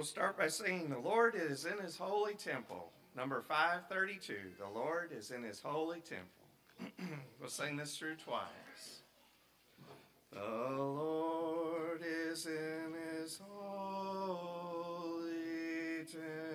We'll start by singing The Lord is in his holy temple. Number 532, The Lord is in his holy temple. we'll sing this through twice. The Lord is in his holy temple.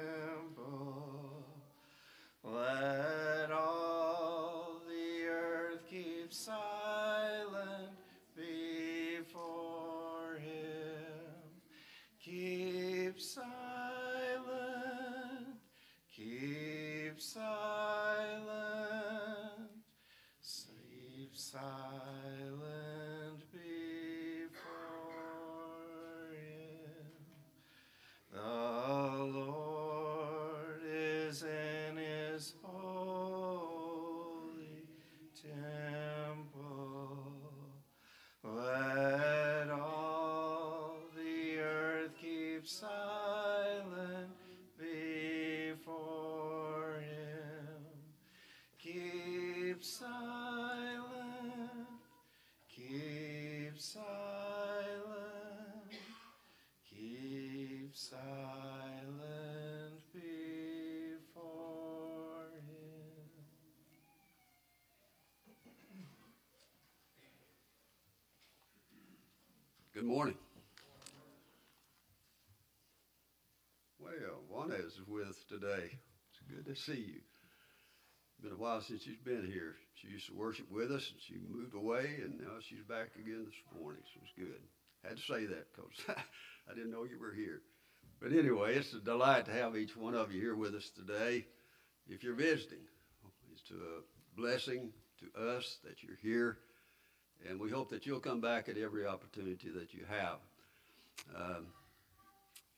Good morning. Well, Juana is with today. It's good to see you. Been a while since she's been here. She used to worship with us, and she moved away, and now she's back again this morning. So it's good. Had to say that because I didn't know you were here. But anyway, it's a delight to have each one of you here with us today. If you're visiting, it's a blessing to us that you're here and we hope that you'll come back at every opportunity that you have. Um,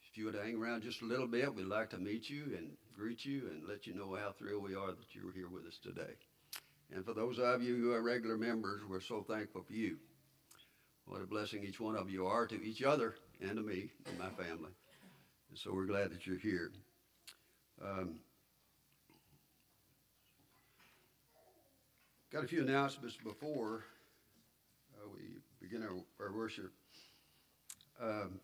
if you would hang around just a little bit, we'd like to meet you and greet you and let you know how thrilled we are that you're here with us today. And for those of you who are regular members, we're so thankful for you. What a blessing each one of you are to each other and to me and my family. And so we're glad that you're here. Um, got a few announcements before begin our, our worship. Um,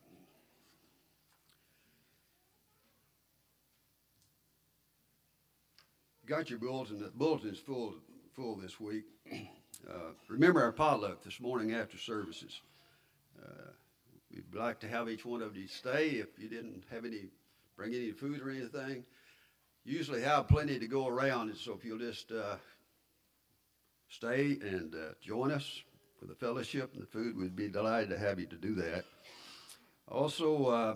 got your bulletin. The bulletin's full full this week. Uh, remember our potluck this morning after services. Uh, we'd like to have each one of you stay if you didn't have any, bring any food or anything. Usually have plenty to go around, and so if you'll just uh, stay and uh, join us for the fellowship and the food, we'd be delighted to have you to do that. Also, uh,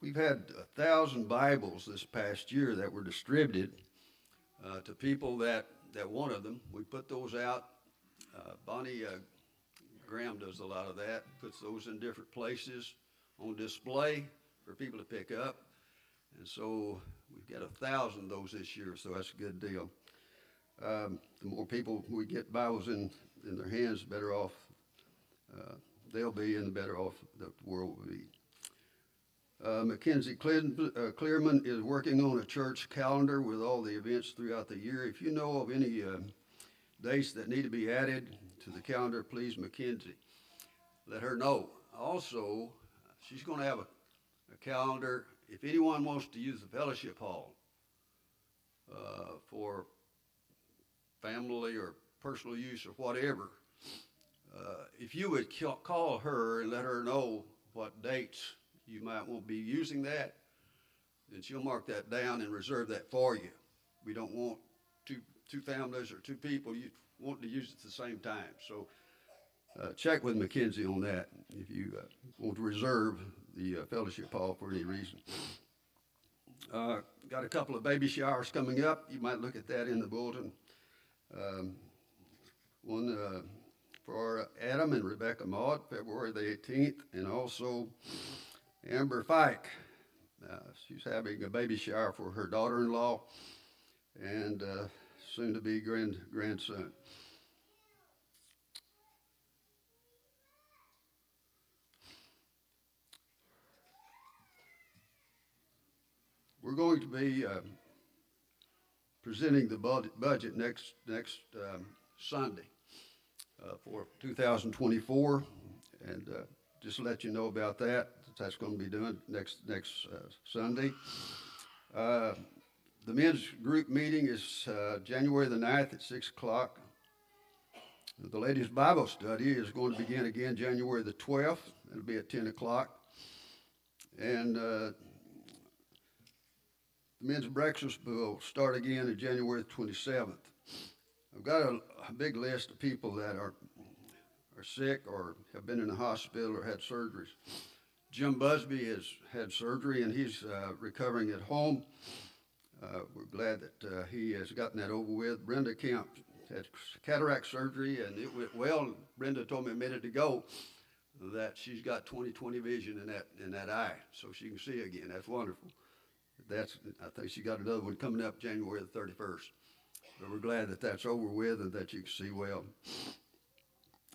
we've had a thousand Bibles this past year that were distributed uh, to people that, that wanted them. We put those out. Uh, Bonnie uh, Graham does a lot of that, puts those in different places on display for people to pick up. And so we've got a thousand of those this year, so that's a good deal. Um, the more people we get Bibles in, in their hands, the better off uh, they'll be and the better off the world will be. Uh, Mackenzie Clearman, uh, Clearman is working on a church calendar with all the events throughout the year. If you know of any uh, dates that need to be added to the calendar, please, Mackenzie, let her know. Also, she's going to have a, a calendar. If anyone wants to use the fellowship hall uh, for family or personal use or whatever, uh, if you would call her and let her know what dates you might want to be using that, then she'll mark that down and reserve that for you. We don't want two two families or two people you want to use it at the same time. So uh, check with Mackenzie on that if you uh, want to reserve the uh, fellowship hall for any reason. Uh, got a couple of baby showers coming up. You might look at that in the bulletin. Um, one uh, for Adam and Rebecca Maud, February the 18th, and also Amber Fike. Uh, she's having a baby shower for her daughter-in-law and uh, soon-to-be grand grandson. We're going to be uh, presenting the bud- budget next next um, Sunday uh, for 2024, and uh, just let you know about that. That's going to be done next next uh, Sunday. Uh, the men's group meeting is uh, January the 9th at 6 o'clock. The ladies' Bible study is going to begin again January the 12th. It'll be at 10 o'clock. And men's breakfast will start again on January 27th. I've got a, a big list of people that are are sick or have been in the hospital or had surgeries. Jim Busby has had surgery and he's uh, recovering at home. Uh, we're glad that uh, he has gotten that over with. Brenda Kemp had cataract surgery and it went well. Brenda told me a minute ago that she's got 20/20 vision in that in that eye, so she can see again. That's wonderful. That's I think she got another one coming up January the 31st. But we're glad that that's over with and that you can see well.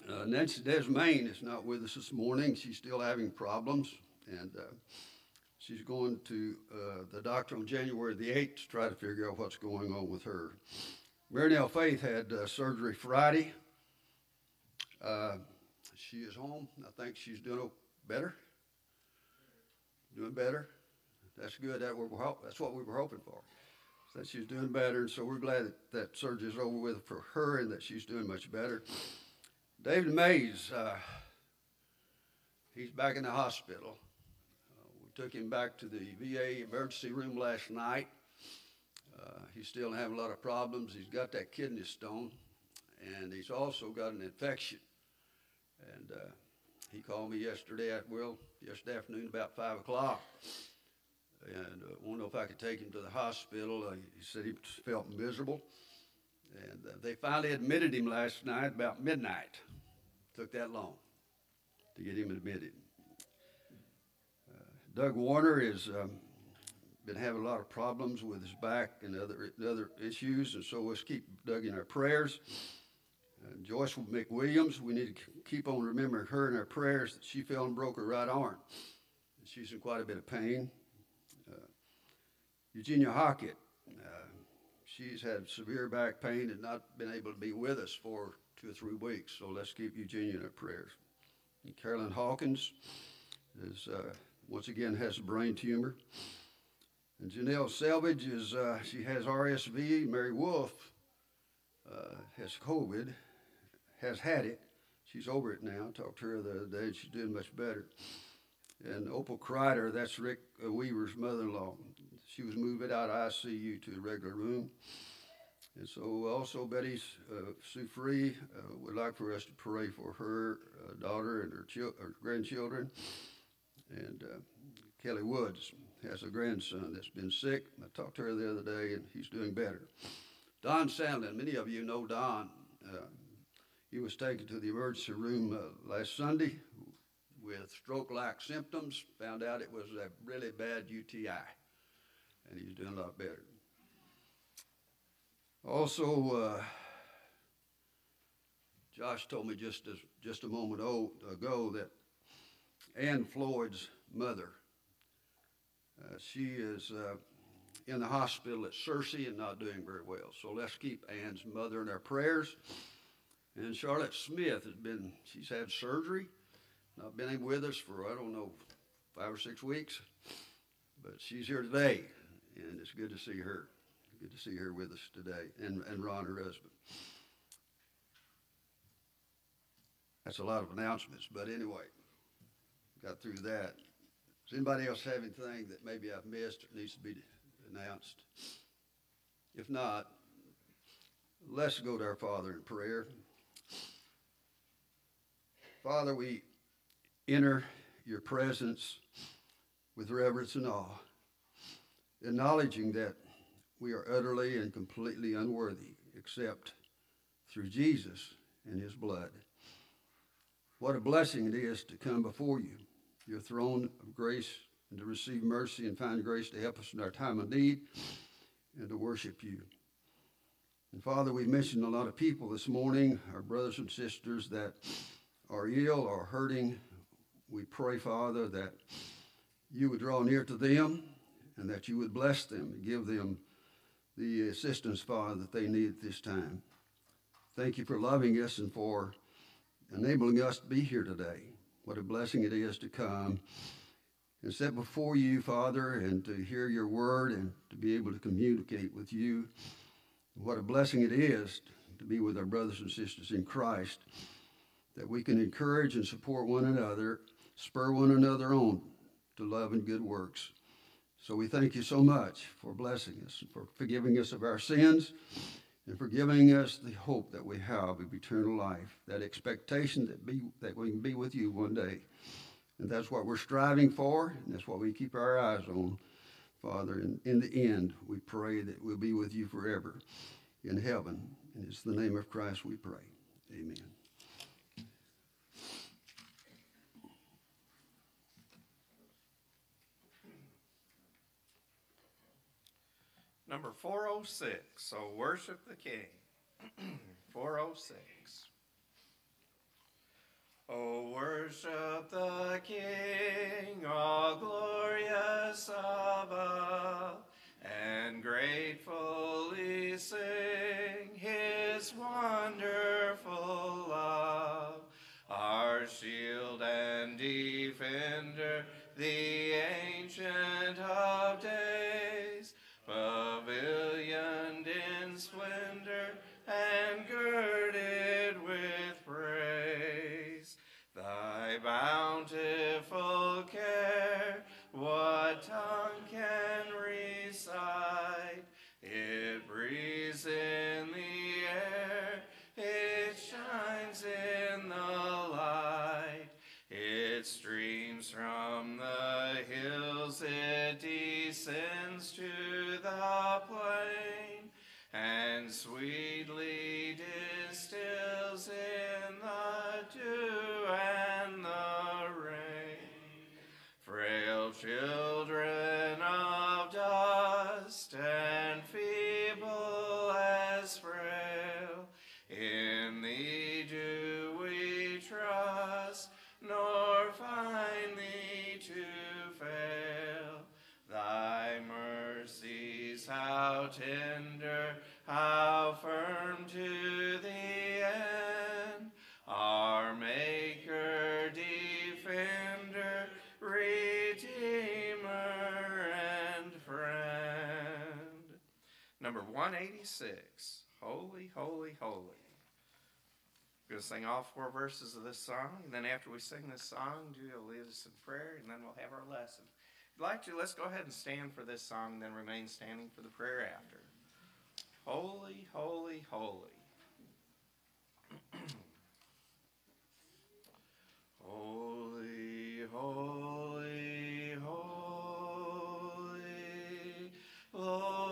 Uh, Nancy Desmain is not with us this morning. She's still having problems, and uh, she's going to uh, the doctor on January the 8th to try to figure out what's going on with her. Marinelle Faith had uh, surgery Friday. Uh, she is home. I think she's doing better. Doing better. That's good. That that's what we were hoping for. That she's doing better, and so we're glad that that surgery is over with for her and that she's doing much better. David Mays, uh, he's back in the hospital. Uh, we took him back to the VA emergency room last night. Uh, he's still having a lot of problems. He's got that kidney stone, and he's also got an infection. And uh, he called me yesterday at well, yesterday afternoon about five o'clock, and uh, wanted to know if I could take him to the hospital. Uh, he said he felt miserable, and uh, they finally admitted him last night about midnight. Took that long to get him admitted. Uh, Doug Warner has um, been having a lot of problems with his back and other other issues, and so let's keep Doug in our prayers. Uh, Joyce McWilliams, we need to keep on remembering her in our prayers that she fell and broke her right arm. She's in quite a bit of pain. Eugenia Hockett, uh, she's had severe back pain and not been able to be with us for two or three weeks. So let's keep Eugenia in our prayers. And Carolyn Hawkins is uh, once again has a brain tumor. And Janelle Selvage is uh, she has RSV. Mary Wolf uh, has COVID, has had it. She's over it now. Talked to her the other day. She's doing much better. And Opal Kreider, that's Rick Weaver's mother-in-law. She was moved out of ICU to a regular room. And so also Betty uh, Sue Free uh, would like for us to pray for her uh, daughter and her, chil- her, grandchildren. And uh, Kelly Woods has a grandson that's been sick. I talked to her the other day, and he's doing better. Don Sandlin, many of you know Don. Uh, he was taken to the emergency room uh, last Sunday with stroke-like symptoms. Found out it was a really bad UTI, and he's doing a lot better. Also, uh, Josh told me just just a moment ago that Ann Floyd's mother, uh, she is uh, in the hospital at Searcy and not doing very well. So let's keep Ann's mother in our prayers. And Charlotte Smith has been, she's had surgery, not been with us for, I don't know, five or six weeks, but she's here today, and it's good to see her. Good to see her with us today, and, and Ron, her husband. That's a lot of announcements, but anyway, got through that. Does anybody else have anything that maybe I've missed or needs to be announced? If not, let's go to our Father in prayer. Father, we enter your presence with reverence and awe, acknowledging that we are utterly and completely unworthy except through Jesus and his blood. What a blessing it is to come before you, your throne of grace, and to receive mercy and find grace to help us in our time of need and to worship you. And Father, we've mentioned a lot of people this morning, our brothers and sisters that are ill or hurting. We pray, Father, that you would draw near to them and that you would bless them and give them the assistance, Father, that they need at this time. Thank you for loving us and for enabling us to be here today. What a blessing it is to come and sit before you, Father, and to hear your word and to be able to communicate with you. What a blessing it is to be with our brothers and sisters in Christ, that we can encourage and support one another, spur one another on to love and good works. So we thank you so much for blessing us, for forgiving us of our sins, and for giving us the hope that we have of eternal life, that expectation that, be, that we can be with you one day. And that's what we're striving for, and that's what we keep our eyes on, Father. And in the end, we pray that we'll be with you forever in heaven. And it's the name of Christ we pray. Amen. Number 406. So worship the King. 406. Oh, worship the King, all glorious above, and gratefully sing his wonderful love. Our shield and defender, the ancient of days, pavilioned in splendor and girded with praise. Thy bountiful care, what tongue can recite? It breathes in the air, it shines in the light. Streams from the hills, it descends to the plain, and sweetly distills in the dew and the rain. Frail children how tender, how firm to the end. Our Maker, Defender, Redeemer, and Friend. Number 186. Holy, holy, holy. We're going to sing all four verses of this song, and then after we sing this song, Julia will lead us in prayer, and then we'll have our lesson. Like to, let's go ahead and stand for this song, and then remain standing for the prayer after. Holy, holy, holy. holy, holy, holy, Lord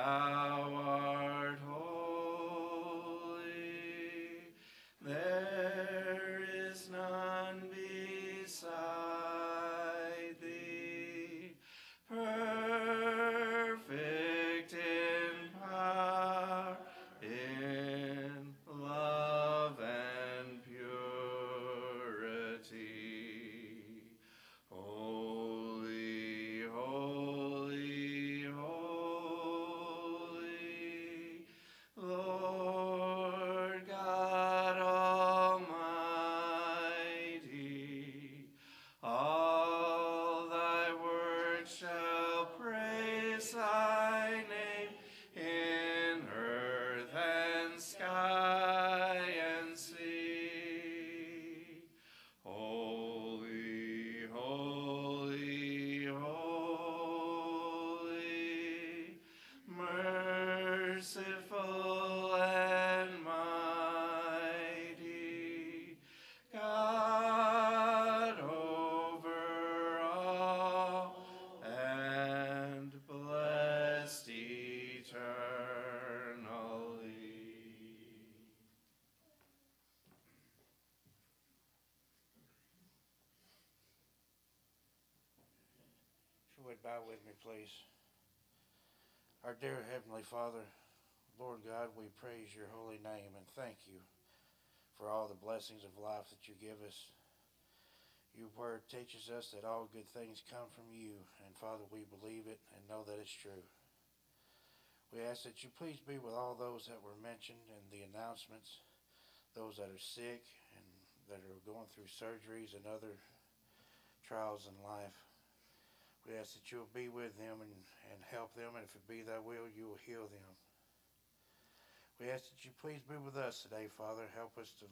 da would bow with me, please. Our dear Heavenly Father, Lord God, we praise your holy name and thank you for all the blessings of life that you give us. Your word teaches us that all good things come from you, and Father, we believe it and know that it's true. We ask that you please be with all those that were mentioned in the announcements, those that are sick and that are going through surgeries and other trials in life. We ask that you'll be with them and, and help them, and if it be thy will, you will heal them. We ask that you please be with us today, Father. Help us to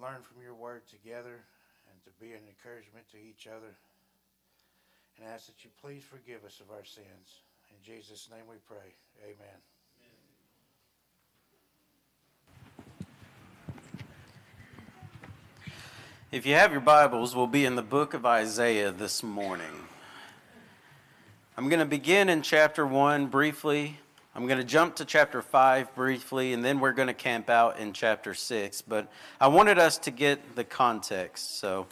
learn from your word together and to be an encouragement to each other. And ask that you please forgive us of our sins. In Jesus' name we pray. Amen. If you have your Bibles, we'll be in the book of Isaiah this morning. I'm going to begin in chapter 1 briefly. I'm going to jump to chapter 5 briefly, and then we're going to camp out in chapter 6. But I wanted us to get the context. So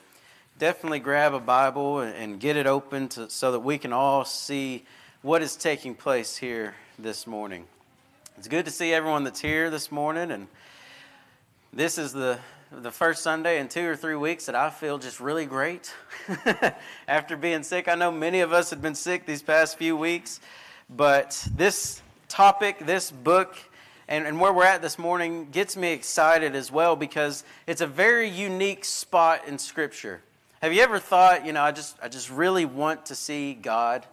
definitely grab a Bible and get it open to, so that we can all see what is taking place here this morning. It's good to see everyone that's here this morning, and this is the the first Sunday in two or three weeks that I feel just really great after being sick. I know many of us have been sick these past few weeks, but this topic, this book, and, and where we're at this morning gets me excited as well because it's a very unique spot in Scripture. Have you ever thought, you know, I just, I just really want to see God?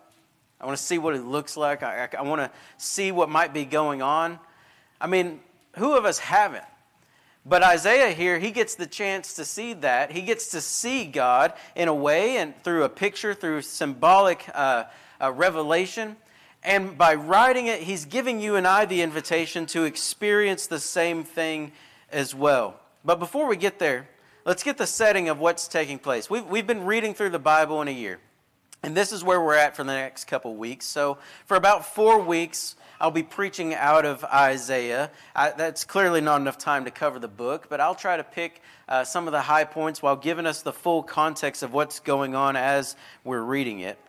I want to see what He looks like. I, I, I want to see what might be going on. I mean, who of us haven't? But Isaiah here, he gets the chance to see that. He gets to see God in a way and through a picture, through symbolic uh, uh, revelation. And by writing it, he's giving you and I the invitation to experience the same thing as well. But before we get there, let's get the setting of what's taking place. We've, we've been reading through the Bible in a year. And this is where we're at for the next couple weeks. So, for about four weeks, I'll be preaching out of Isaiah. I, that's clearly not enough time to cover the book, but I'll try to pick uh, some of the high points while giving us the full context of what's going on as we're reading it.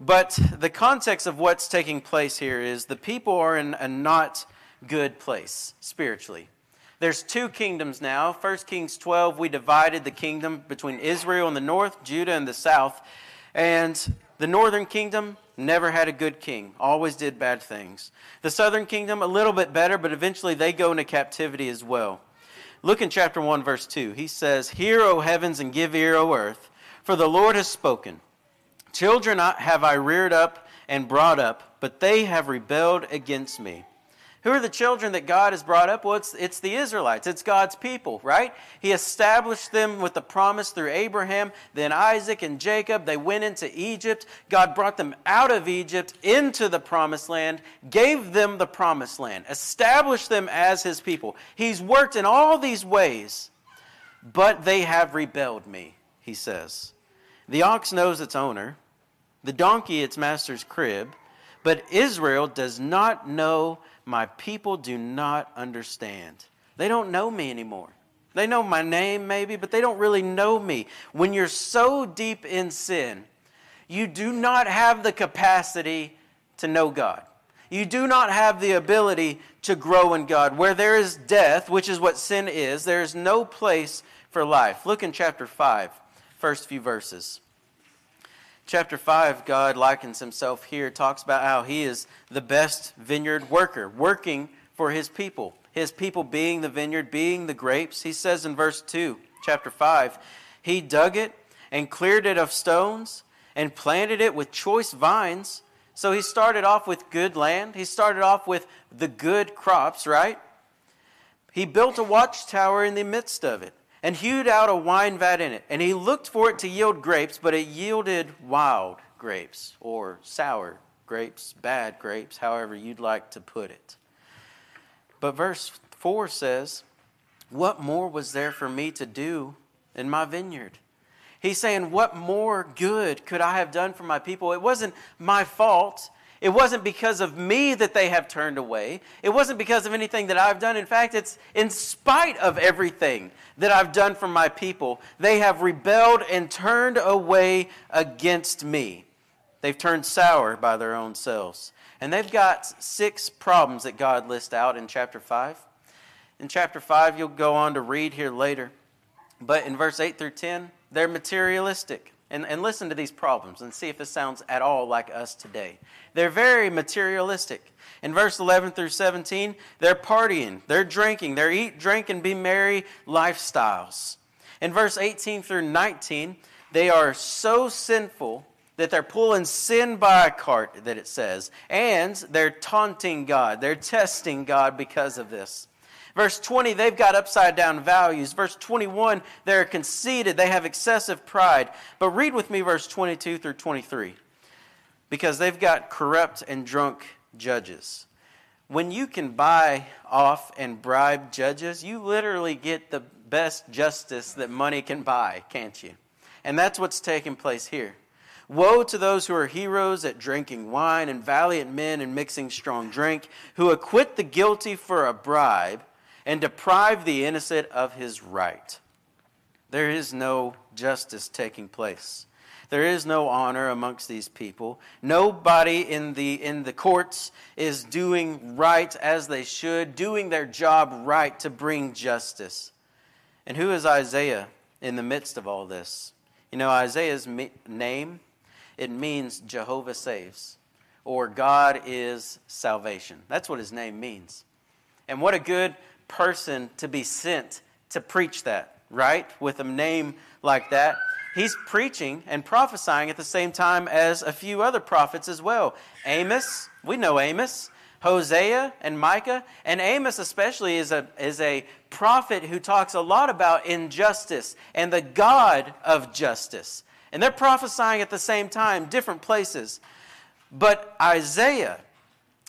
But the context of what's taking place here is the people are in a not good place spiritually. There's two kingdoms now. First Kings 12, we divided the kingdom between Israel in the north, Judah in the south. And the northern kingdom never had a good king, always did bad things. The southern kingdom, a little bit better, but eventually they go into captivity as well. Look in chapter 1, verse 2. He says, Hear, O heavens, and give ear, O earth, for the Lord has spoken. Children have I reared up and brought up, but they have rebelled against me. Who are the children that God has brought up? Well, it's, it's the Israelites. It's God's people, right? He established them with the promise through Abraham, then Isaac and Jacob. They went into Egypt. God brought them out of Egypt into the promised land, gave them the promised land, established them as his people. He's worked in all these ways, but they have rebelled me, he says. The ox knows its owner, the donkey its master's crib But Israel does not know, my people do not understand. They don't know me anymore. They know my name, maybe, but they don't really know me. When you're so deep in sin, you do not have the capacity to know God. You do not have the ability to grow in God. Where there is death, which is what sin is, there is no place for life. Look in chapter 5, first few verses. Chapter 5, God likens himself here, talks about how he is the best vineyard worker, working for his people his people being the vineyard, being the grapes. He says in verse 2, chapter 5, He dug it and cleared it of stones and planted it with choice vines. So he started off with good land. He started off with the good crops, right? He built a watchtower in the midst of it and hewed out a wine vat in it. And he looked for it to yield grapes, but it yielded wild grapes or sour grapes, bad grapes, however you'd like to put it. But verse 4 says, What more was there for me to do in my vineyard? He's saying, What more good could I have done for my people? It wasn't my fault. It wasn't because of me that they have turned away. It wasn't because of anything that I've done. In fact, it's in spite of everything that I've done for my people. They have rebelled and turned away against me. They've turned sour by their own selves. And they've got six problems that God lists out in chapter 5. In chapter 5, you'll go on to read here later. But in verse 8 through 10, they're materialistic. And, and listen to these problems and see if this sounds at all like us today. They're very materialistic. In verse 11 through 17, they're partying, they're drinking, they're eat, drink, and be merry lifestyles. In verse 18 through 19, they are so sinful that they're pulling sin by a cart, that it says, and they're taunting God. They're testing God because of this. Verse 20, they've got upside down values. Verse 21, they're conceited. They have excessive pride. But read with me verse 22 through 23, because they've got corrupt and drunk judges. When you can buy off and bribe judges, you literally get the best justice that money can buy, can't you? And that's what's taking place here. Woe to those who are heroes at drinking wine and valiant men in mixing strong drink, who acquit the guilty for a bribe and deprive the innocent of his right. There is no justice taking place. There is no honor amongst these people. Nobody in the, in the courts is doing right as they should, doing their job right to bring justice. And who is Isaiah in the midst of all this? You know, Isaiah's name it means Jehovah saves or God is salvation. That's what his name means. And what a good person to be sent to preach that, right? With a name like that. He's preaching and prophesying at the same time as a few other prophets as well. Amos, we know Amos. Hosea and Micah, and Amos especially is a, is a prophet who talks a lot about injustice and the God of justice. And they're prophesying at the same time, different places. But Isaiah,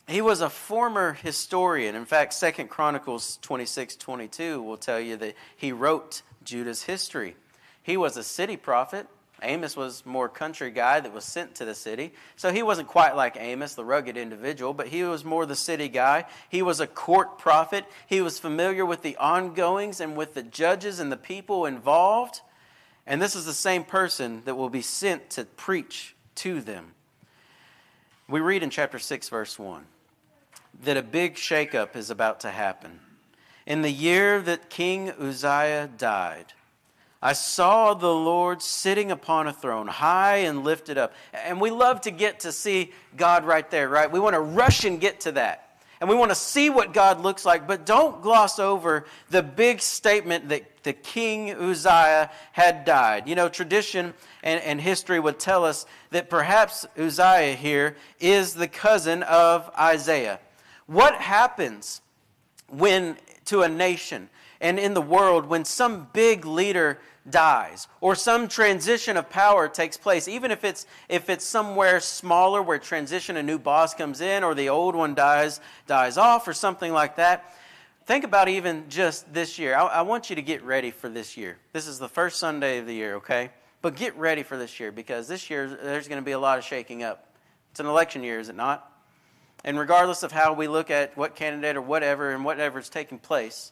he was a former historian. In fact, Second Chronicles 26 22 will tell you that he wrote Judah's history. He was a city prophet. Amos was more country guy that was sent to the city. So he wasn't quite like Amos, the rugged individual, but he was more the city guy. He was a court prophet. He was familiar with the ongoings and with the judges and the people involved. And this is the same person that will be sent to preach to them. We read in chapter 6, verse 1, that a big shakeup is about to happen. In the year that King Uzziah died, I saw the Lord sitting upon a throne, high and lifted up. And we love to get to see God right there, right? We want to rush and get to that and we want to see what God looks like, but don't gloss over the big statement that the king Uzziah had died. You know, tradition and, and history would tell us that perhaps Uzziah here is the cousin of Isaiah. What happens when to a nation and in the world when some big leader dies or some transition of power takes place even if it's if it's somewhere smaller where transition a new boss comes in or the old one dies dies off or something like that. Think about even just this year. I, I want you to get ready for this year. This is the first sunday of the year okay? But get ready for this year because this year there's going to be a lot of shaking up. It's an election year is it not? And regardless of how we look at what candidate or whatever and whatever is taking place,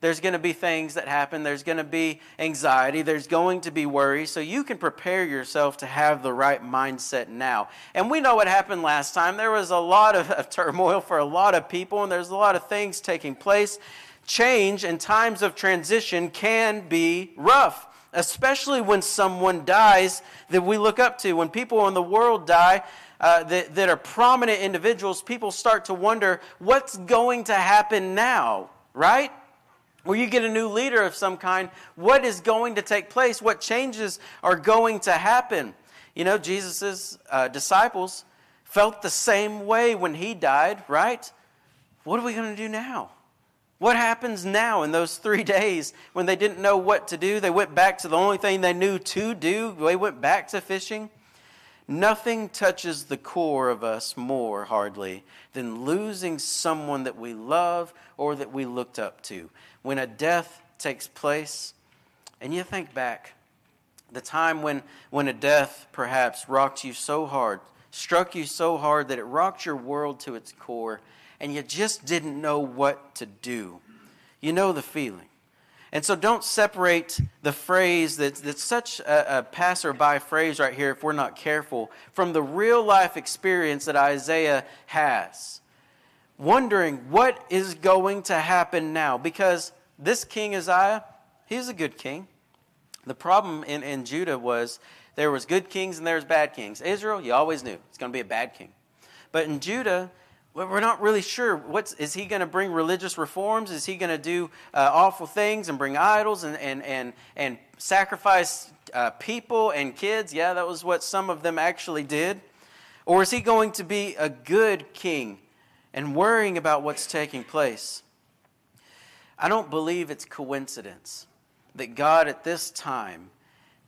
there's going to be things that happen. There's going to be anxiety. There's going to be worry. So you can prepare yourself to have the right mindset now. And we know what happened last time. There was a lot of, of turmoil for a lot of people, and there's a lot of things taking place. Change and times of transition can be rough, especially when someone dies that we look up to. When people in the world die, uh, that, that are prominent individuals, people start to wonder what's going to happen now, right? Or you get a new leader of some kind, what is going to take place? What changes are going to happen? You know, Jesus' uh, disciples felt the same way when he died, right? What are we going to do now? What happens now in those three days when they didn't know what to do? They went back to the only thing they knew to do. They went back to fishing. Nothing touches the core of us more, hardly, than losing someone that we love or that we looked up to. When a death takes place, and you think back, the time when, when a death perhaps rocked you so hard, struck you so hard that it rocked your world to its core, and you just didn't know what to do. You know the feeling. And so don't separate the phrase that's, that's such a, a passerby phrase right here if we're not careful from the real life experience that Isaiah has. Wondering what is going to happen now. Because this king Uzziah, he's a good king. The problem in, in Judah was there was good kings and there was bad kings. Israel, you always knew it's going to be a bad king. But in Judah, we're not really sure. What's, is he going to bring religious reforms? Is he going to do uh, awful things and bring idols and, and, and, and sacrifice uh, people and kids? Yeah, that was what some of them actually did. Or is he going to be a good king and worrying about what's taking place? I don't believe it's coincidence that God at this time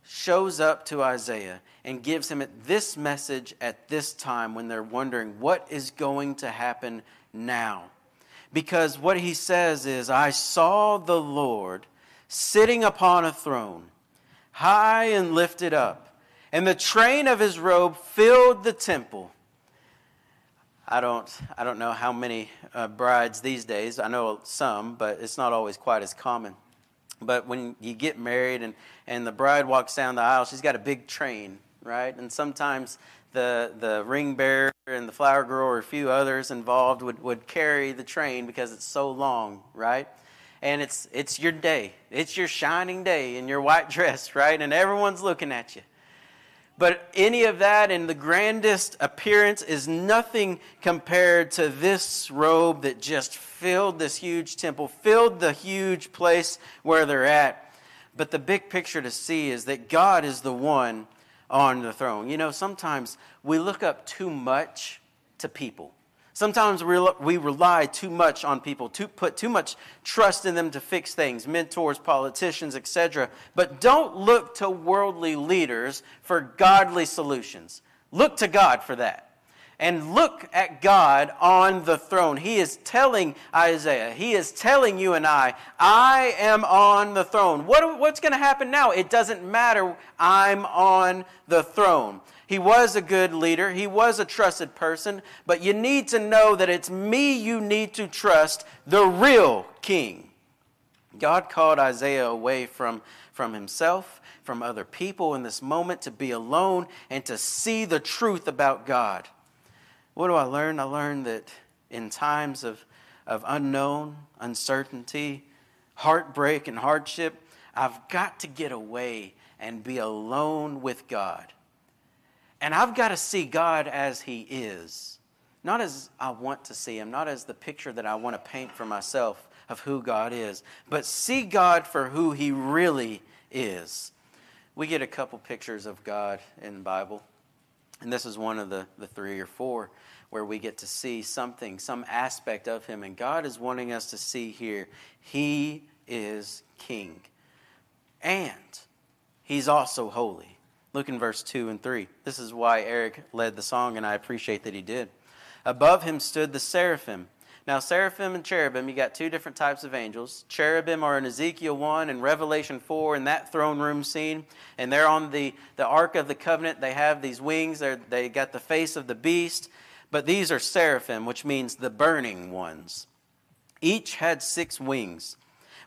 shows up to Isaiah and gives him this message at this time when they're wondering what is going to happen now. Because what he says is, I saw the Lord sitting upon a throne, high and lifted up, and the train of his robe filled the temple. I don't, I don't know how many uh, brides these days. I know some, but it's not always quite as common. But when you get married and, and the bride walks down the aisle, she's got a big train, right? And sometimes the, the ring bearer and the flower girl or a few others involved would, would carry the train because it's so long, right? And it's, it's your day. It's your shining day in your white dress, right? And everyone's looking at you. But any of that in the grandest appearance is nothing compared to this robe that just filled this huge temple, filled the huge place where they're at. But the big picture to see is that God is the one on the throne. You know, sometimes we look up too much to people. Sometimes we rely too much on people, to put too much trust in them to fix things, mentors, politicians, etc. But don't look to worldly leaders for godly solutions. Look to God for that and look at God on the throne. He is telling Isaiah, he is telling you and I, I am on the throne. What, what's going to happen now? It doesn't matter. I'm on the throne. He was a good leader, he was a trusted person, but you need to know that it's me you need to trust, the real king. God called Isaiah away from, from himself, from other people in this moment to be alone and to see the truth about God. What do I learn? I learned that in times of, of unknown, uncertainty, heartbreak, and hardship, I've got to get away and be alone with God. And I've got to see God as He is, not as I want to see Him, not as the picture that I want to paint for myself of who God is, but see God for who He really is. We get a couple pictures of God in the Bible, and this is one of the, the three or four where we get to see something, some aspect of Him. And God is wanting us to see here He is King. And He's also holy. Look in verse 2 and 3. This is why Eric led the song, and I appreciate that he did. Above him stood the seraphim. Now, seraphim and cherubim, you got two different types of angels. Cherubim are in Ezekiel 1 and Revelation 4 in that throne room scene. And they're on the, the Ark of the Covenant. They have these wings, they're, they got the face of the beast. but these are seraphim, which means the burning ones. Each had six wings.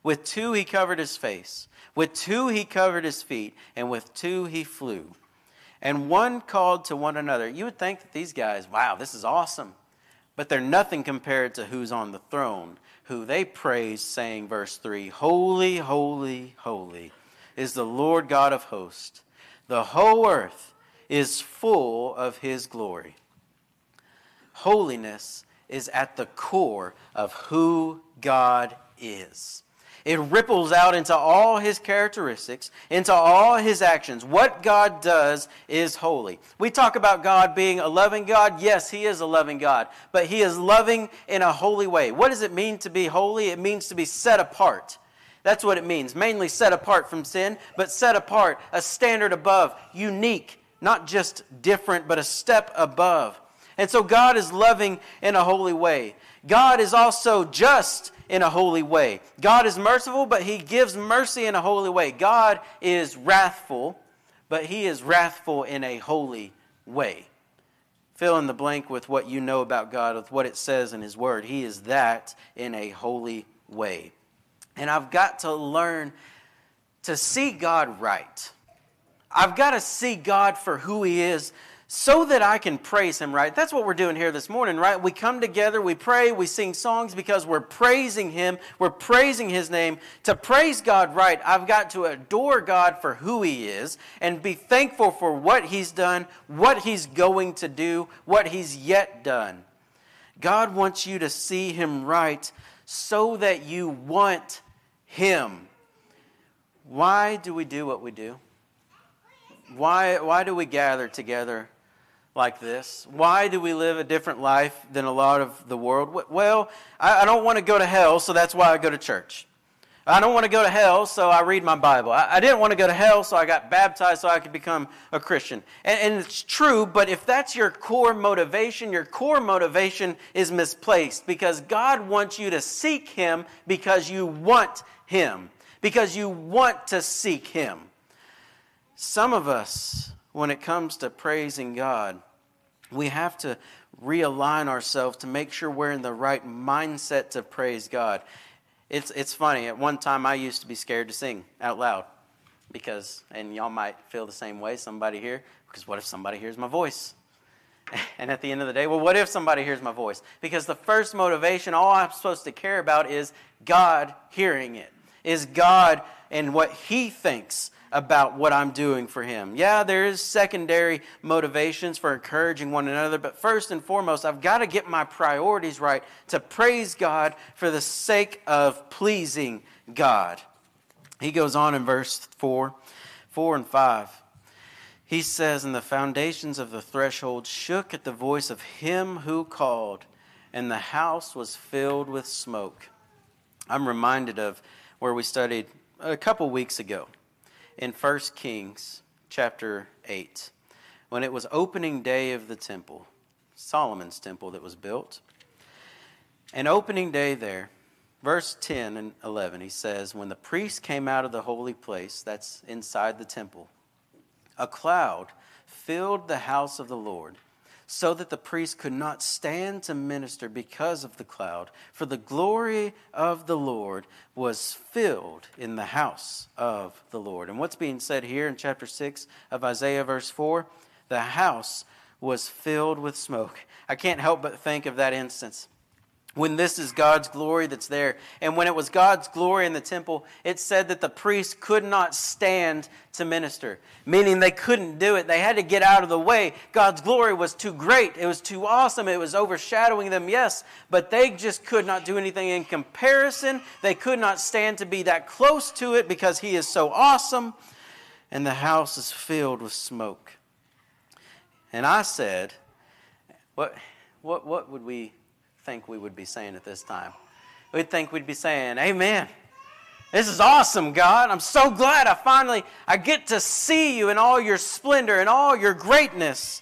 With two he covered his face, with two he covered his feet, and with two he flew. And one called to one another. You would think that these guys, wow, this is awesome. But they're nothing compared to who's on the throne, who they praise, saying, verse 3 Holy, holy, holy is the Lord God of hosts. The whole earth is full of his glory. Holiness is at the core of who God is. It ripples out into all his characteristics, into all his actions. What God does is holy. We talk about God being a loving God. Yes, he is a loving God, but he is loving in a holy way. What does it mean to be holy? It means to be set apart. That's what it means. Mainly set apart from sin, but set apart, a standard above, unique, not just different, but a step above. And so God is loving in a holy way. God is also just in a holy way. God is merciful, but he gives mercy in a holy way. God is wrathful, but he is wrathful in a holy way. Fill in the blank with what you know about God, with what it says in his word. He is that in a holy way. And I've got to learn to see God right. I've got to see God for who He is so that I can praise Him right. That's what we're doing here this morning, right? We come together, we pray, we sing songs because we're praising Him, we're praising His name. To praise God right, I've got to adore God for who He is and be thankful for what He's done, what He's going to do, what He's yet done. God wants you to see Him right so that you want Him. Why do we do what we do? Why, why do we gather together like this? Why do we live a different life than a lot of the world? Well, I, don't want to go to hell, so that's why I go to church. I don't want to go to hell, so I read my Bible. I, didn't want to go to hell, so I got baptized so I could become a Christian. And it's true, but if that's your core motivation, your core motivation is misplaced because God wants you to seek Him because you want Him, because you want to seek Him. Some of us, when it comes to praising God, we have to realign ourselves to make sure we're in the right mindset to praise God. It's, it's funny. At one time, I used to be scared to sing out loud because, and y'all might feel the same way, somebody here, because what if somebody hears my voice? And at the end of the day, well, what if somebody hears my voice? Because the first motivation, all I'm supposed to care about is God hearing it, is God and what He thinks about what I'm doing for him. Yeah, there is secondary motivations for encouraging one another, but first and foremost, I've got to get my priorities right to praise God for the sake of pleasing God. He goes on in verse 4, 4 and 5. He says, And the foundations of the threshold shook at the voice of him who called, and the house was filled with smoke. I'm reminded of where we studied a couple weeks ago in 1 Kings chapter 8 when it was opening day of the temple, Solomon's temple that was built. And opening day there, verse 10 and 11, he says, When the priest came out of the holy place, that's inside the temple, a cloud filled the house of the Lord so that the priest could not stand to minister because of the cloud, for the glory of the Lord was filled in the house of the Lord. And what's being said here in chapter 6 of Isaiah, verse 4? The house was filled with smoke. I can't help but think of that instance when this is God's glory that's there. And when it was God's glory in the temple, it said that the priests could not stand to minister, meaning they couldn't do it. They had to get out of the way. God's glory was too great, it was too awesome, it was overshadowing them, yes, but they just could not do anything in comparison. They could not stand to be that close to it because He is so awesome. And the house is filled with smoke. And I said, what, what, what would we think we would be saying at this time? We'd think we'd be saying, Amen. This is awesome, God. I'm so glad I finally I get to see you in all your splendor and all your greatness.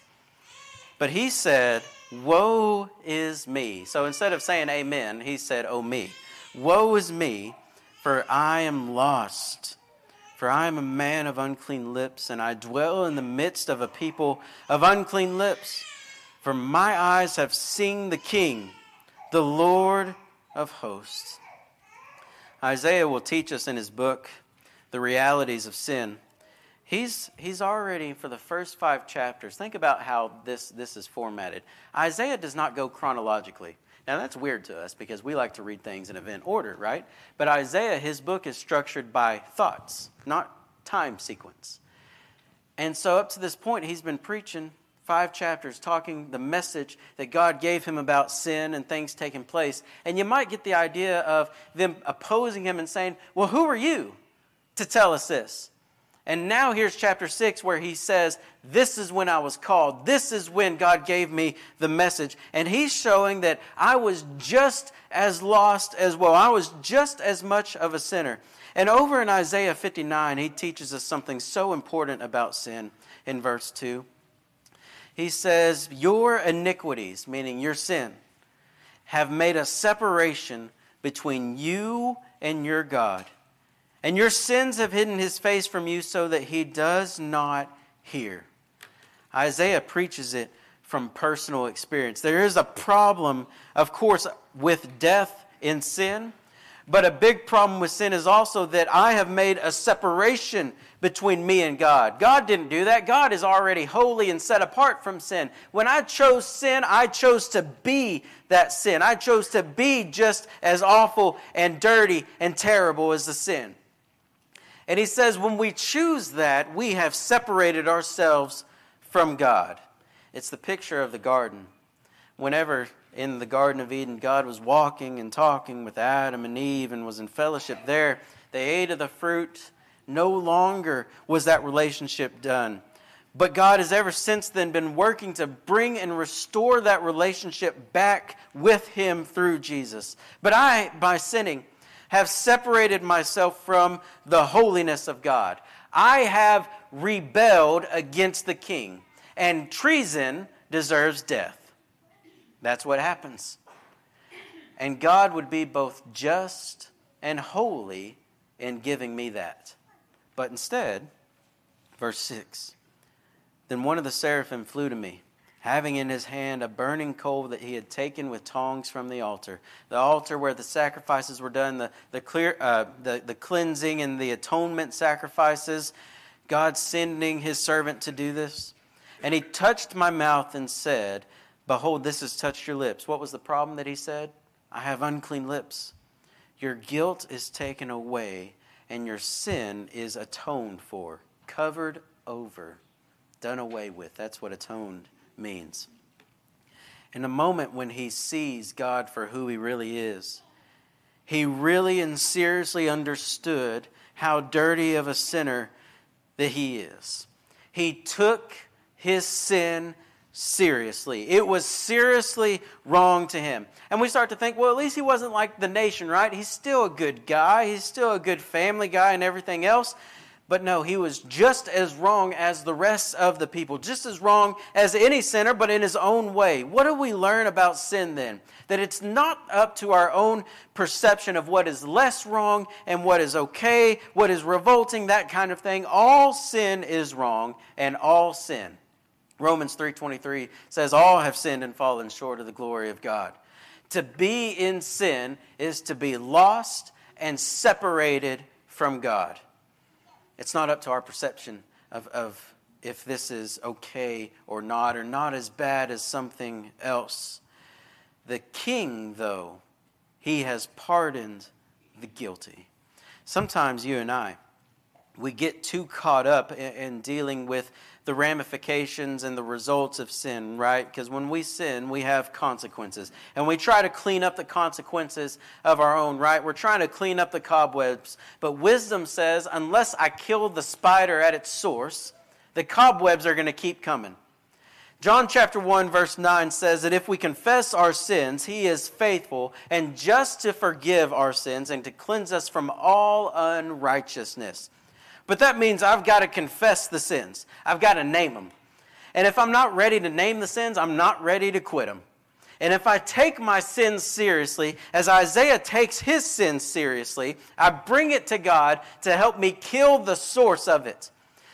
But he said, Woe is me. So instead of saying amen, he said, Oh me. Woe is me, for I am lost. For I am a man of unclean lips, and I dwell in the midst of a people of unclean lips. For my eyes have seen the King, the Lord of hosts. Isaiah will teach us in his book the realities of sin. He's, he's already, for the first five chapters, think about how this, this is formatted. Isaiah does not go chronologically. Now, that's weird to us because we like to read things in event order, right? But Isaiah, his book is structured by thoughts, not time sequence. And so, up to this point, he's been preaching five chapters talking the message that God gave him about sin and things taking place. And you might get the idea of them opposing him and saying, Well, who are you to tell us this? And now here's chapter 6 where he says, This is when I was called. This is when God gave me the message. And he's showing that I was just as lost as well. I was just as much of a sinner. And over in Isaiah 59, he teaches us something so important about sin in verse 2 he says, Your iniquities, meaning your sin, have made a separation between you and your God. And your sins have hidden his face from you so that he does not hear. Isaiah preaches it from personal experience. There is a problem, of course, with death in sin, but a big problem with sin is also that I have made a separation between me and God. God didn't do that. God is already holy and set apart from sin. When I chose sin, I chose to be that sin. I chose to be just as awful and dirty and terrible as the sin. And he says, when we choose that, we have separated ourselves from God. It's the picture of the garden. Whenever in the Garden of Eden, God was walking and talking with Adam and Eve and was in fellowship there, they ate of the fruit no longer was that relationship done. But God has ever since then been working to bring and restore that relationship back with Him through Jesus. But I, by sinning, have separated myself from the holiness of God. I have rebelled against the King, and treason deserves death. That's what happens. And God would be both just and holy in giving me that. But instead, verse 6 Then one of the seraphim flew to me, having in his hand a burning coal that he had taken with tongs from the altar. The altar where the sacrifices were done, the, the, clear, uh, the, the cleansing and the atonement sacrifices, God sending his servant to do this. And he touched my mouth and said, Behold, this has touched your lips. What was the problem that he said? I have unclean lips. Your guilt is taken away and your sin is atoned for, covered over, done away with. That's what atoned means. In a moment when he sees God for who he really is, he really and seriously understood how dirty of a sinner that he is. He took his sin seriously. It was seriously wrong to him. And we start to think, well, at least he wasn't like the nation, right? He's still a good guy. He's still a good family guy and everything else. But no, he was just as wrong as the rest of the people, just as wrong as any sinner, but in his own way. What do we learn about sin then? That it's not up to our own perception of what is less wrong and what is okay, what is revolting, that kind of thing. All sin is wrong, and all sin Romans 3:23 says all have sinned and fallen short of the glory of God. To be in sin is to be lost and separated from God. It's not up to our perception of, of if this is okay or not, or not as bad as something else. The king, though, he has pardoned the guilty. Sometimes you and I, we get too caught up in, in dealing with the ramifications and the results of sin, right? Because when we sin, we have consequences. And we try to clean up the consequences of our own, right? We're trying to clean up the cobwebs. But wisdom says, unless I kill the spider at its source, the cobwebs are going to keep coming. John chapter 1 verse 9 says that if we confess our sins, he is faithful and just to forgive our sins and to cleanse us from all unrighteousness. But that means I've got to confess the sins. I've got to name them. And if I'm not ready to name the sins, I'm not ready to quit them. And if I take my sins seriously, as Isaiah takes his sins seriously, I bring it to God to help me kill the source of it.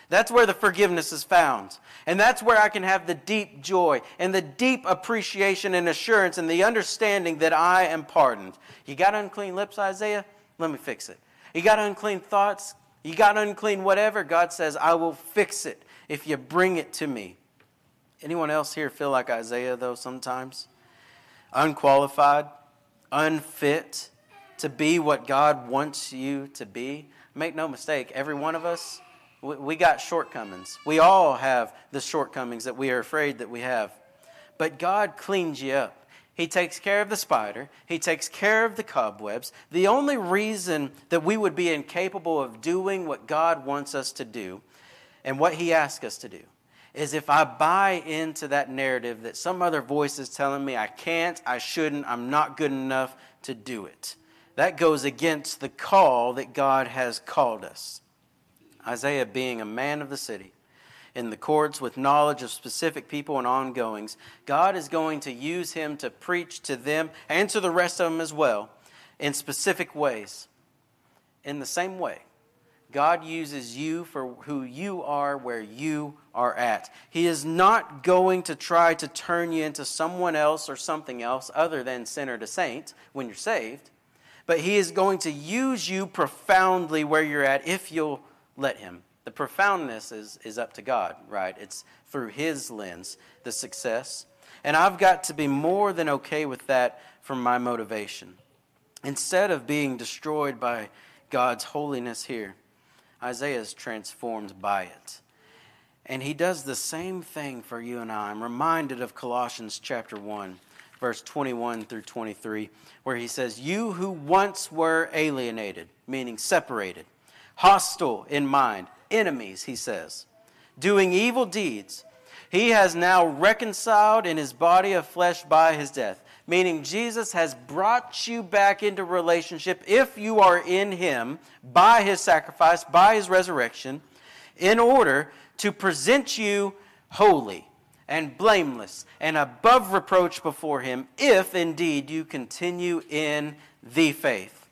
That's where the forgiveness is found. And that's where I can have the deep joy and the deep appreciation and assurance and the understanding that I am pardoned. You got unclean lips, Isaiah? Let me fix it. You got unclean thoughts? You got unclean whatever? God says, I will fix it if you bring it to me. Anyone else here feel like Isaiah, though, sometimes? Unqualified, unfit to be what God wants you to be. Make no mistake, every one of us we got shortcomings. We all have the shortcomings that we are afraid that we have. But God cleans you up. He takes care of the spider. He takes care of the cobwebs. The only reason that we would be incapable of doing what God wants us to do and what He asks us to do is if I buy into that narrative that some other voice is telling me I can't, I shouldn't, I'm not good enough to do it. That goes against the call that God has called us. Isaiah being a man of the city, in the courts with knowledge of specific people and ongoings, God is going to use him to preach to them and to the rest of them as well in specific ways. In the same way, God uses you for who you are where you are at. He is not going to try to turn you into someone else or something else other than sinner to saint when you're saved, but He is going to use you profoundly where you're at if you'll let him. The profoundness is, is up to God, right? It's through his lens, the success. And I've got to be more than okay with that for my motivation. Instead of being destroyed by God's holiness here, Isaiah is transformed by it. And he does the same thing for you and I. I'm reminded of Colossians chapter 1, verse 21 through 23, where he says, You who once were alienated, meaning separated, hostile in mind, enemies, he says, doing evil deeds. He has now reconciled in his body of flesh by his death, meaning Jesus has brought you back into relationship if you are in him by his sacrifice, by his resurrection, in order to present you holy and blameless and above reproach before him, if indeed you continue in the faith.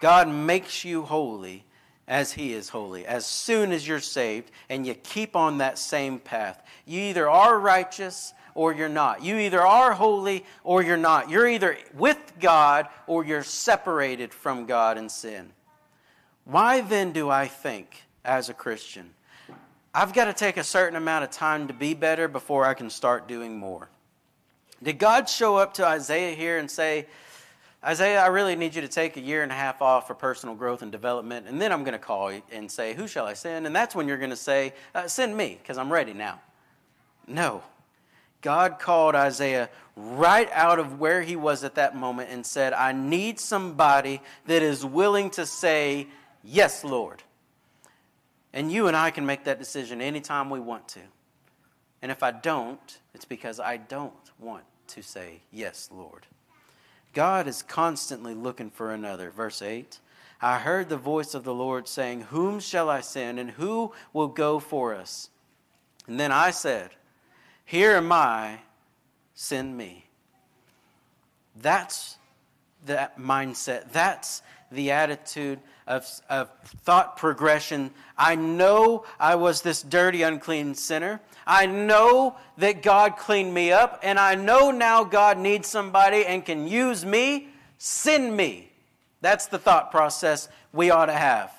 God makes you holy as He is holy. As soon as you're saved and you keep on that same path, you either are righteous or you're not. You either are holy or you're not. You're either with God or you're separated from God in sin. Why then do I think, as a Christian, I've got to take a certain amount of time to be better before I can start doing more? Did God show up to Isaiah here and say, Isaiah, I really need you to take a year and a half off for personal growth and development, and then I'm going to call you and say, Who shall I send? And that's when you're going to say, uh, Send me, because I'm ready now. No. God called Isaiah right out of where he was at that moment and said, I need somebody that is willing to say, Yes, Lord. And you and I can make that decision anytime we want to. And if I don't, it's because I don't want to say, Yes, Lord. God is constantly looking for another. Verse 8 I heard the voice of the Lord saying, Whom shall I send, and who will go for us? And then I said, Here am I, send me. That's that mindset. That's the attitude of, of thought progression. I know I was this dirty, unclean sinner. I know that God cleaned me up, and I know now God needs somebody and can use me. Send me. That's the thought process we ought to have.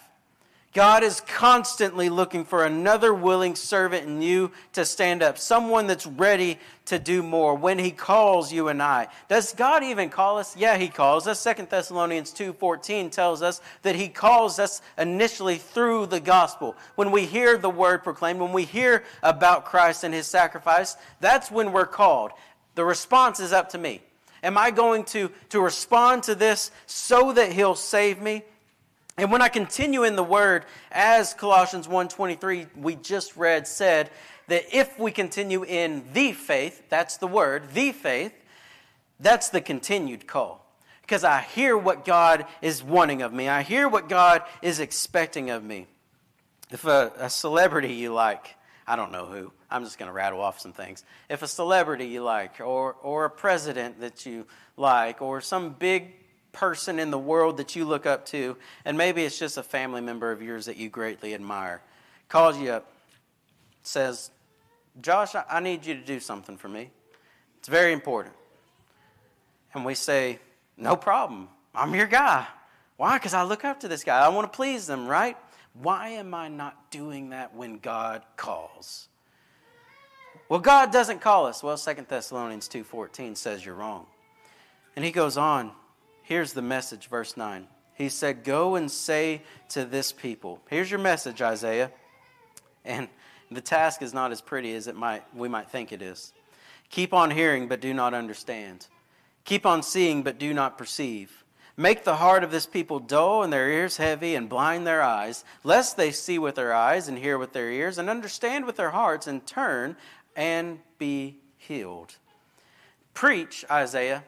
God is constantly looking for another willing servant in you to stand up, someone that's ready to do more when he calls you and I. Does God even call us? Yeah, he calls us. Second Thessalonians 2:14 tells us that he calls us initially through the gospel. When we hear the word proclaimed, when we hear about Christ and his sacrifice, that's when we're called. The response is up to me. Am I going to, to respond to this so that he'll save me? And when I continue in the word, as Colossians 1:23 we just read said, that if we continue in the faith, that's the word, the faith, that's the continued call. Because I hear what God is wanting of me. I hear what God is expecting of me. If a, a celebrity you like, I don't know who, I'm just going to rattle off some things. If a celebrity you like, or, or a president that you like, or some big person in the world that you look up to, and maybe it's just a family member of yours that you greatly admire. calls you up, says, Josh, I need you to do something for me. It's very important. And we say, No problem. I'm your guy. Why? Because I look up to this guy. I want to please them, right? Why am I not doing that when God calls? Well, God doesn't call us. Well, 2 Thessalonians 2:14 says you're wrong. And he goes on. Here's the message, verse 9. He said, Go and say to this people, here's your message, Isaiah. And the task is not as pretty as it might we might think it is. Keep on hearing, but do not understand. Keep on seeing, but do not perceive. Make the heart of this people dull and their ears heavy and blind their eyes, lest they see with their eyes and hear with their ears and understand with their hearts and turn and be healed. Preach, Isaiah,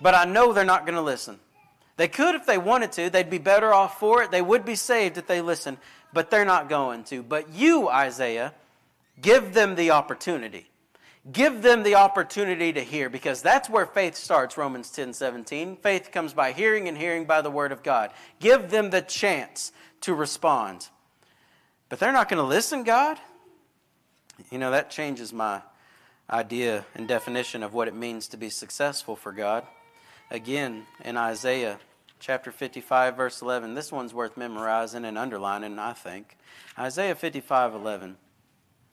but I know they're not going to listen. They could if they wanted to. They'd be better off for it. They would be saved if they listened, but they're not going to. But you, Isaiah, give them the opportunity. Give them the opportunity to hear because that's where faith starts, Romans 10 17. Faith comes by hearing and hearing by the word of God. Give them the chance to respond. But they're not going to listen, God. You know, that changes my idea and definition of what it means to be successful for God. Again, in Isaiah chapter 55, verse 11, this one's worth memorizing and underlining, I think. Isaiah 55, 11.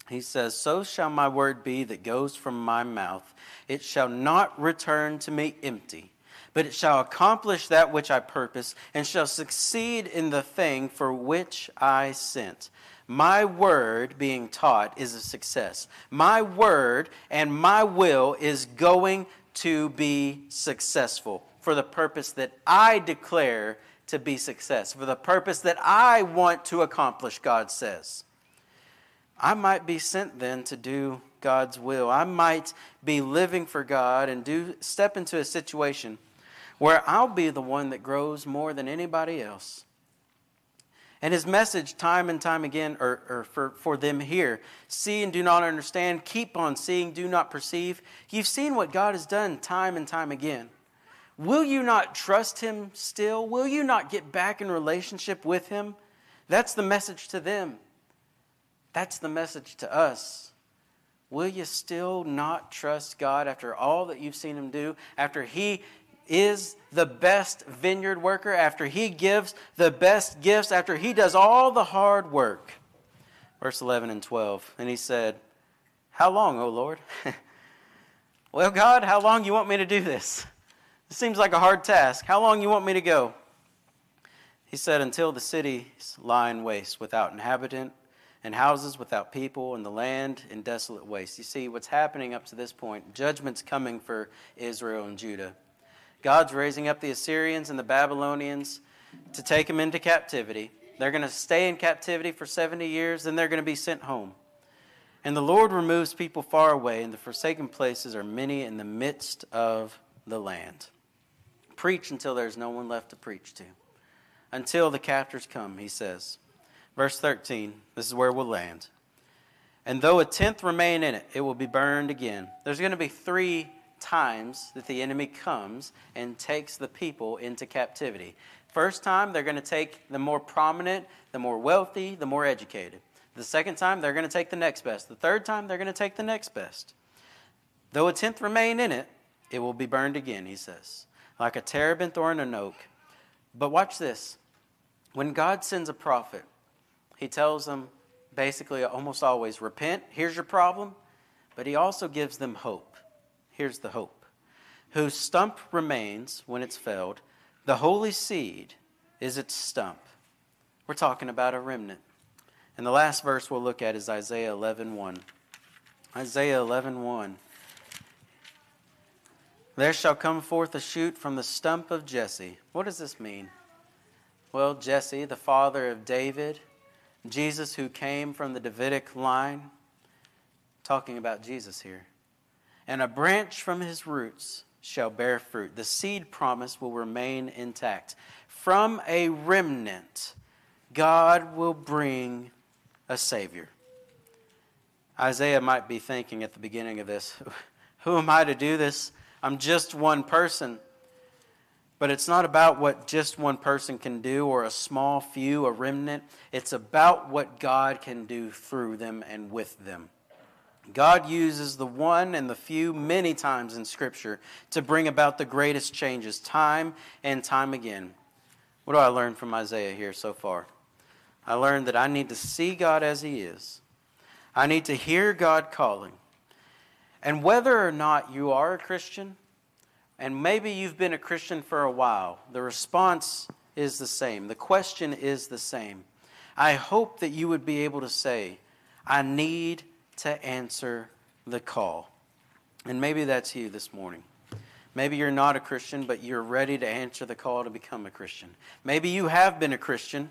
He says, So shall my word be that goes from my mouth. It shall not return to me empty, but it shall accomplish that which I purpose, and shall succeed in the thing for which I sent. My word being taught is a success. My word and my will is going to be successful for the purpose that I declare to be success, for the purpose that I want to accomplish, God says. I might be sent then to do God's will. I might be living for God and do step into a situation where I'll be the one that grows more than anybody else. And his message, time and time again, or, or, for, for them here see and do not understand, keep on seeing, do not perceive. You've seen what God has done time and time again. Will you not trust him still? Will you not get back in relationship with him? That's the message to them. That's the message to us. Will you still not trust God after all that you've seen him do? After he is the best vineyard worker, after he gives the best gifts, after he does all the hard work. Verse 11 and 12. And he said, How long, O Lord? well, God, how long you want me to do this? It seems like a hard task. How long you want me to go? He said, Until the cities lie in waste without inhabitant, and houses without people, and the land in desolate waste. You see, what's happening up to this point, judgment's coming for Israel and Judah. God's raising up the Assyrians and the Babylonians to take them into captivity. They're going to stay in captivity for 70 years, then they're going to be sent home. And the Lord removes people far away, and the forsaken places are many in the midst of the land. Preach until there's no one left to preach to. Until the captors come, he says. Verse 13, this is where we'll land. And though a tenth remain in it, it will be burned again. There's going to be three times that the enemy comes and takes the people into captivity. First time, they're going to take the more prominent, the more wealthy, the more educated. The second time, they're going to take the next best. The third time, they're going to take the next best. Though a tenth remain in it, it will be burned again, he says, like a terebinth or an oak. But watch this. When God sends a prophet, he tells them basically almost always, repent, here's your problem, but he also gives them hope. Here's the hope whose stump remains when it's felled. The holy seed is its stump. We're talking about a remnant. And the last verse we'll look at is Isaiah 11:1. Isaiah 11:1. There shall come forth a shoot from the stump of Jesse. What does this mean? Well, Jesse, the father of David, Jesus who came from the Davidic line, talking about Jesus here and a branch from his roots shall bear fruit. The seed promise will remain intact. From a remnant, God will bring a Savior. Isaiah might be thinking at the beginning of this, Who am I to do this? I'm just one person. But it's not about what just one person can do or a small few, a remnant. It's about what God can do through them and with them. God uses the one and the few many times in Scripture to bring about the greatest changes, time and time again. What do I learn from Isaiah here so far? I learned that I need to see God as He is, I need to hear God calling. And whether or not you are a Christian, and maybe you've been a Christian for a while, the response is the same. The question is the same. I hope that you would be able to say, I need to answer the call. And maybe that's you this morning. Maybe you're not a Christian, but you're ready to answer the call to become a Christian. Maybe you have been a Christian,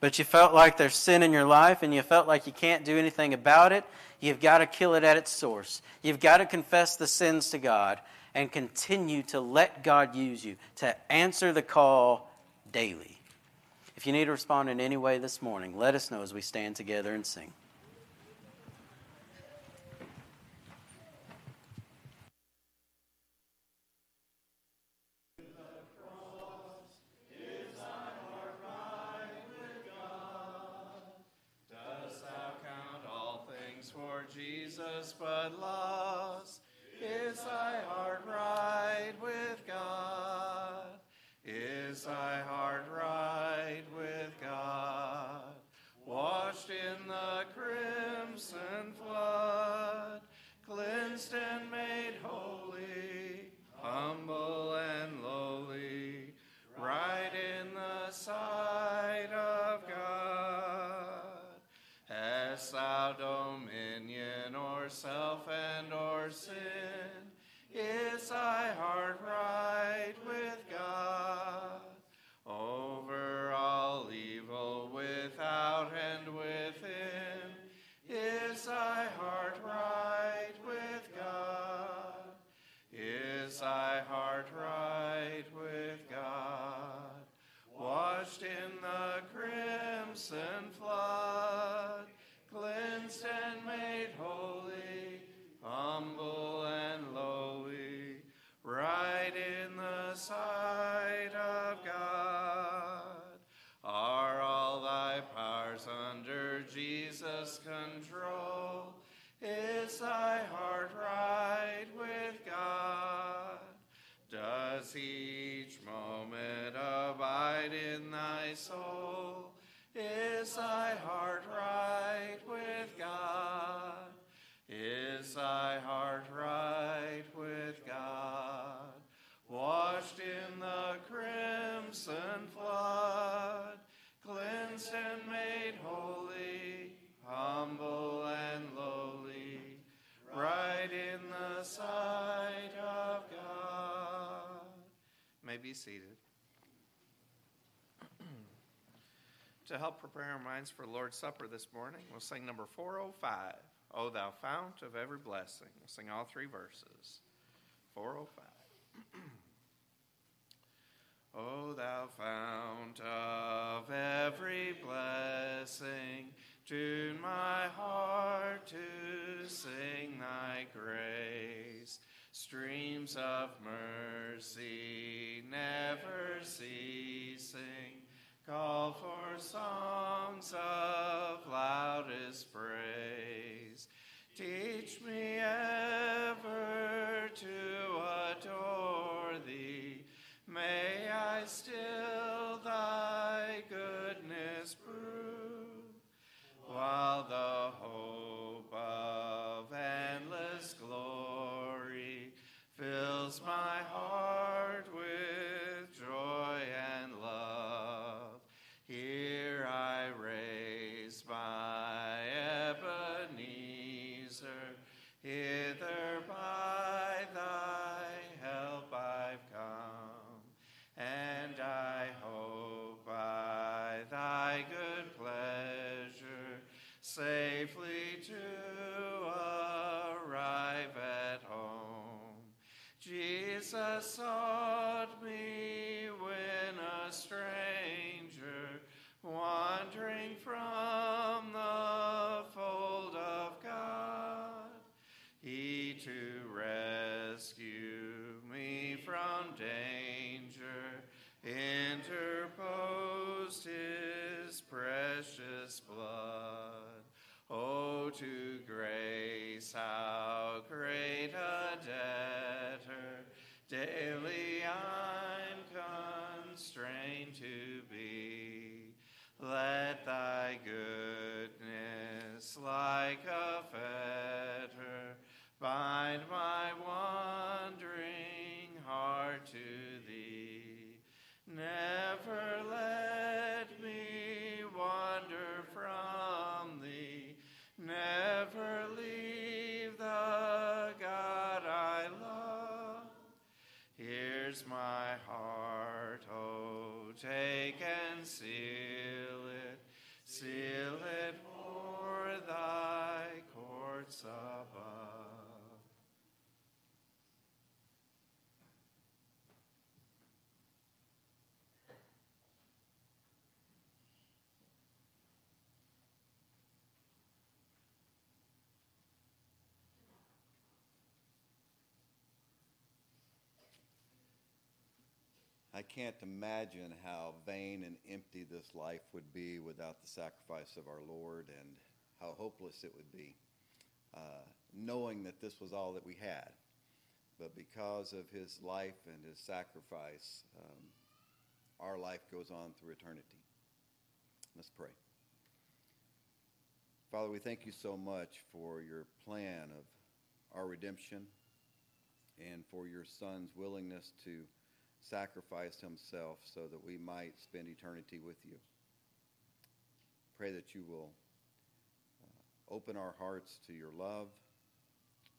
but you felt like there's sin in your life and you felt like you can't do anything about it. You've got to kill it at its source. You've got to confess the sins to God and continue to let God use you to answer the call daily. If you need to respond in any way this morning, let us know as we stand together and sing. Jesus but lost? Is thy heart right with God? Is thy heart right with God? Washed in the crimson flood, cleansed and made holy, humble and lowly, right in the sight of God. Hast thou dominion self and o'er sin? Is thy heart right with God? Over all evil without and within, is thy heart right with God? Is thy heart right with God? Washed in the crimson flood, cleansed and sight of God. Are all thy powers under Jesus' control? Is thy heart right with God? Does each moment abide in thy soul? Is thy heart right with God? Is thy heart right with God? Washed in the crimson flood, cleansed and made holy, humble and lowly, right in the sight of God. May be seated. to help prepare our minds for Lord's Supper this morning, we'll sing number 405, O Thou Fount of Every Blessing. We'll sing all three verses. 405. O thou fount of every blessing, tune my heart to sing thy grace. Streams of mercy never ceasing, call for songs of loudest praise. Teach me ever to adore. May I still thy sought me when a stranger wandering from the fold of God. He to rescue me from danger interposed his precious blood. Oh, to grace, how great a daily I can't imagine how vain and empty this life would be without the sacrifice of our Lord and how hopeless it would be, uh, knowing that this was all that we had. But because of his life and his sacrifice, um, our life goes on through eternity. Let's pray. Father, we thank you so much for your plan of our redemption and for your son's willingness to sacrifice himself so that we might spend eternity with you. Pray that you will uh, open our hearts to your love,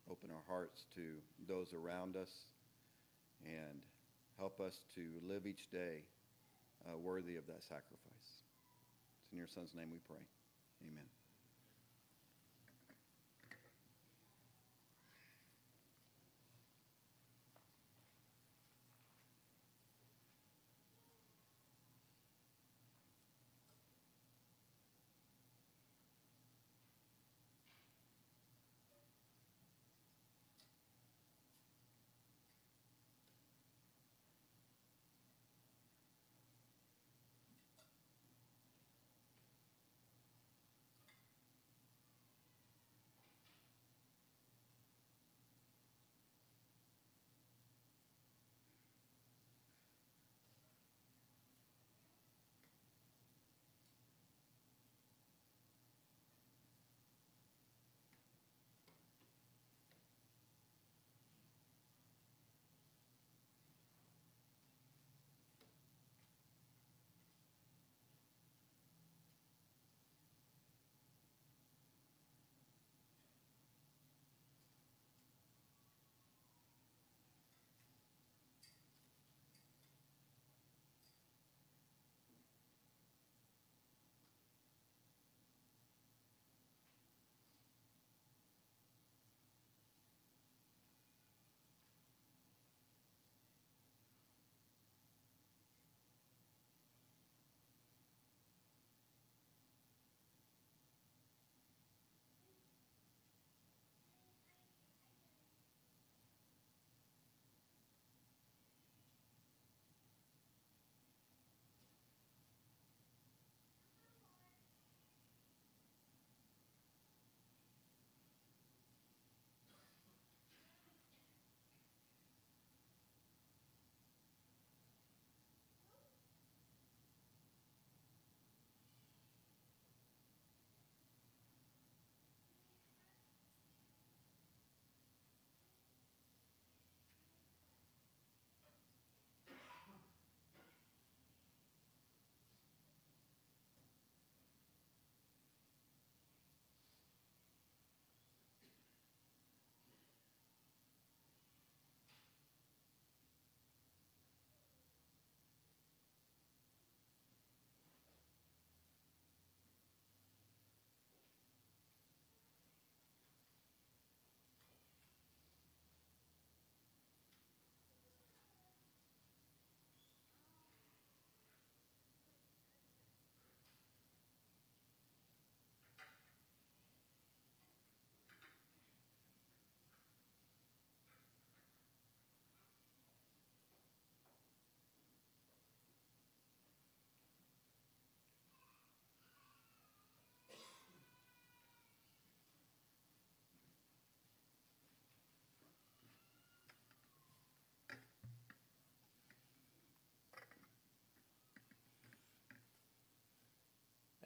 open our hearts to those around us, and help us to live each day uh, worthy of that sacrifice. It's in your son's name we pray. Amen.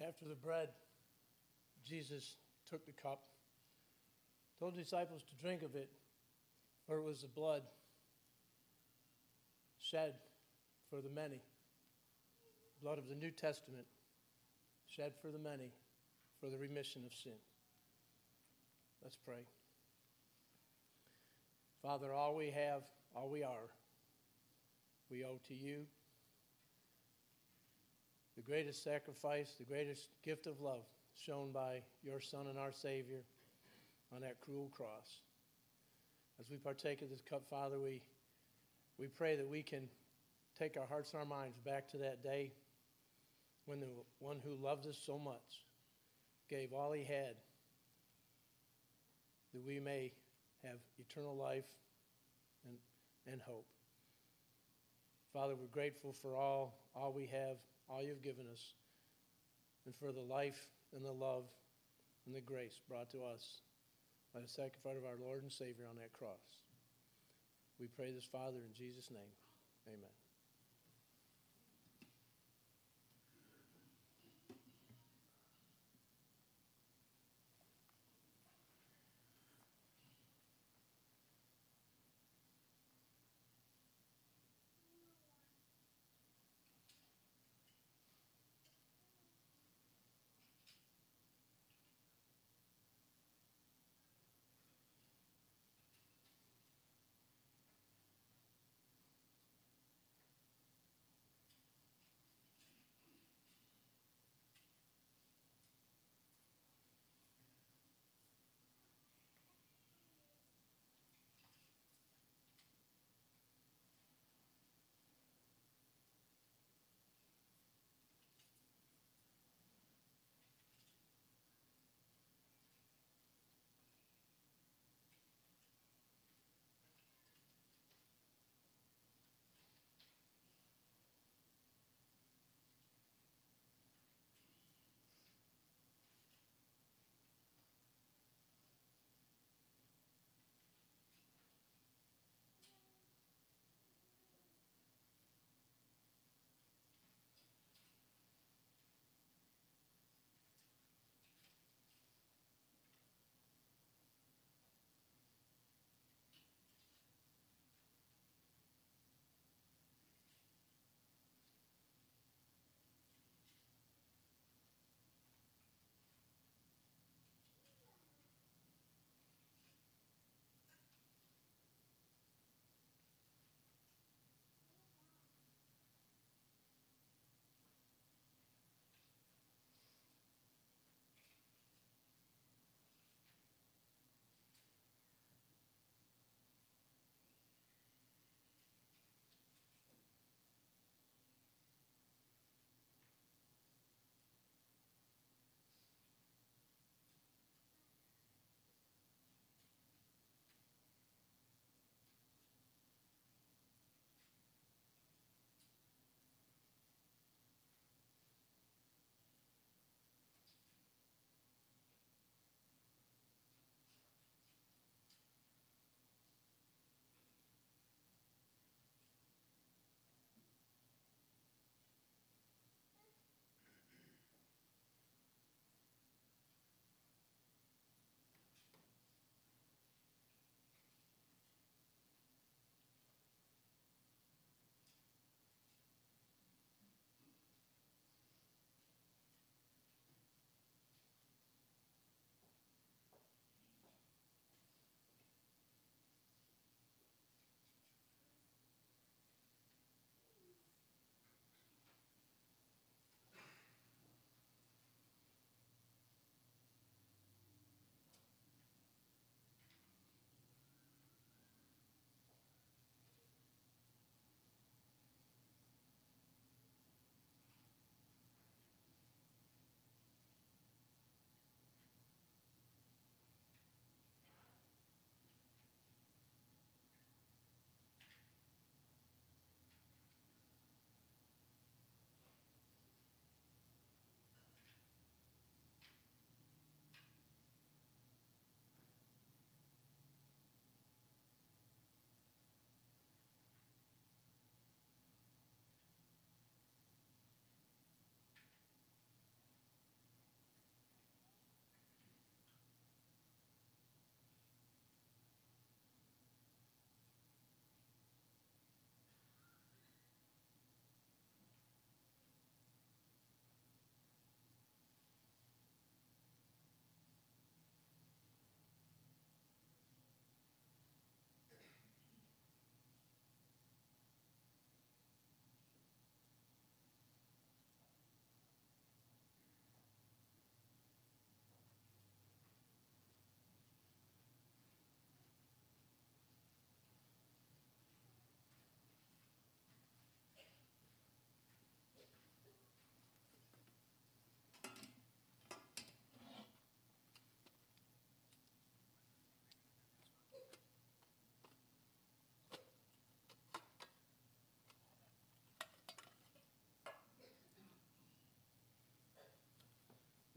After the bread, Jesus took the cup, told the disciples to drink of it, for it was the blood shed for the many, blood of the New Testament, shed for the many for the remission of sin. Let's pray. Father, all we have, all we are, we owe to you. The greatest sacrifice, the greatest gift of love shown by your Son and our Savior on that cruel cross. As we partake of this cup, Father, we, we pray that we can take our hearts and our minds back to that day when the one who loved us so much gave all he had that we may have eternal life and, and hope. Father, we're grateful for all, all we have, all you've given us, and for the life and the love and the grace brought to us by the sacrifice of our Lord and Savior on that cross. We pray this, Father, in Jesus' name. Amen.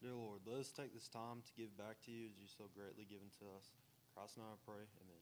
Dear Lord, let us take this time to give back to you as you so greatly given to us. In Christ's name I pray. Amen.